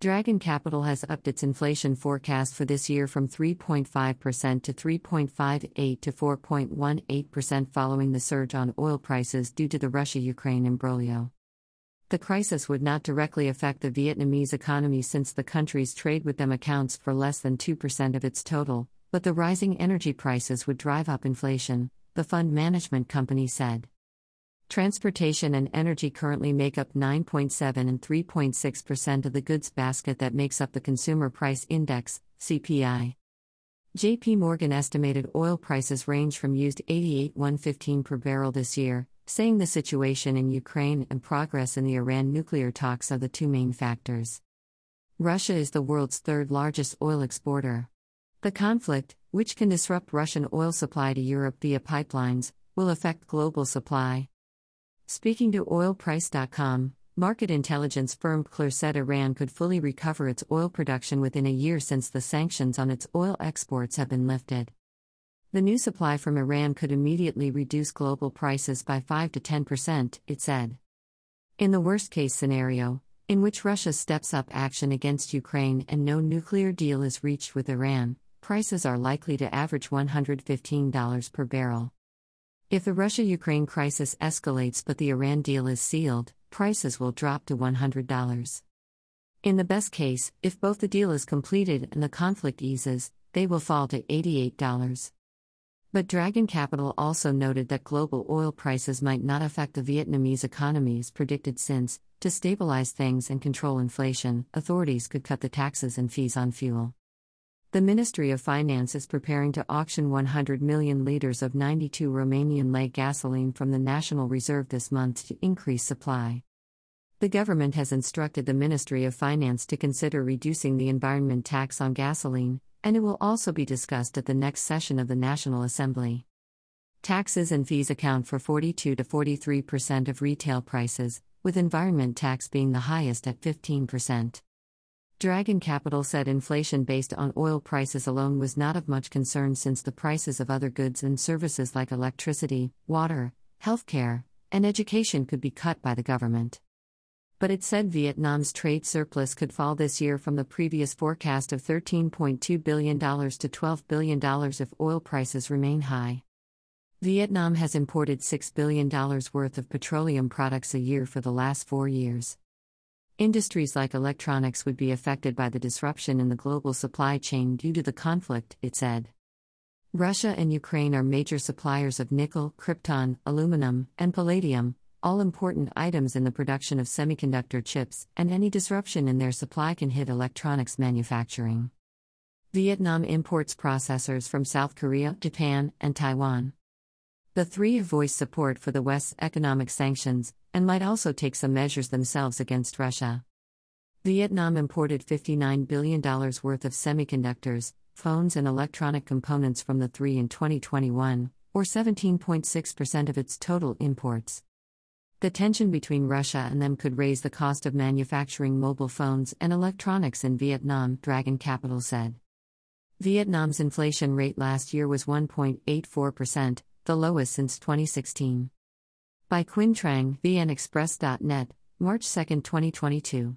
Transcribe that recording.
Dragon Capital has upped its inflation forecast for this year from 3.5% to 3.58 to 4.18% following the surge on oil prices due to the Russia Ukraine imbroglio. The crisis would not directly affect the Vietnamese economy since the country's trade with them accounts for less than 2% of its total, but the rising energy prices would drive up inflation, the fund management company said. Transportation and energy currently make up 9.7 and 3.6% of the goods basket that makes up the Consumer Price Index, CPI. JP Morgan estimated oil prices range from used 88 115 per barrel this year, saying the situation in Ukraine and progress in the Iran nuclear talks are the two main factors. Russia is the world's third largest oil exporter. The conflict, which can disrupt Russian oil supply to Europe via pipelines, will affect global supply. Speaking to oilprice.com, market intelligence firm Kpler said Iran could fully recover its oil production within a year since the sanctions on its oil exports have been lifted. The new supply from Iran could immediately reduce global prices by 5 to 10%, it said. In the worst case scenario, in which Russia steps up action against Ukraine and no nuclear deal is reached with Iran, prices are likely to average $115 per barrel. If the Russia Ukraine crisis escalates but the Iran deal is sealed, prices will drop to $100. In the best case, if both the deal is completed and the conflict eases, they will fall to $88. But Dragon Capital also noted that global oil prices might not affect the Vietnamese economy as predicted since, to stabilize things and control inflation, authorities could cut the taxes and fees on fuel. The Ministry of Finance is preparing to auction 100 million litres of 92 Romanian lei gasoline from the National Reserve this month to increase supply. The government has instructed the Ministry of Finance to consider reducing the environment tax on gasoline, and it will also be discussed at the next session of the National Assembly. Taxes and fees account for 42 to 43% of retail prices, with environment tax being the highest at 15%. Dragon Capital said inflation based on oil prices alone was not of much concern since the prices of other goods and services like electricity, water, healthcare, and education could be cut by the government. But it said Vietnam's trade surplus could fall this year from the previous forecast of $13.2 billion to $12 billion if oil prices remain high. Vietnam has imported $6 billion worth of petroleum products a year for the last four years. Industries like electronics would be affected by the disruption in the global supply chain due to the conflict, it said. Russia and Ukraine are major suppliers of nickel, krypton, aluminum, and palladium, all important items in the production of semiconductor chips, and any disruption in their supply can hit electronics manufacturing. Vietnam imports processors from South Korea, Japan, and Taiwan. The three have voiced support for the West's economic sanctions, and might also take some measures themselves against Russia. Vietnam imported $59 billion worth of semiconductors, phones, and electronic components from the three in 2021, or 17.6% of its total imports. The tension between Russia and them could raise the cost of manufacturing mobile phones and electronics in Vietnam, Dragon Capital said. Vietnam's inflation rate last year was 1.84%, the lowest since 2016. By Quynh Trang, VNExpress.net, March 2, 2022.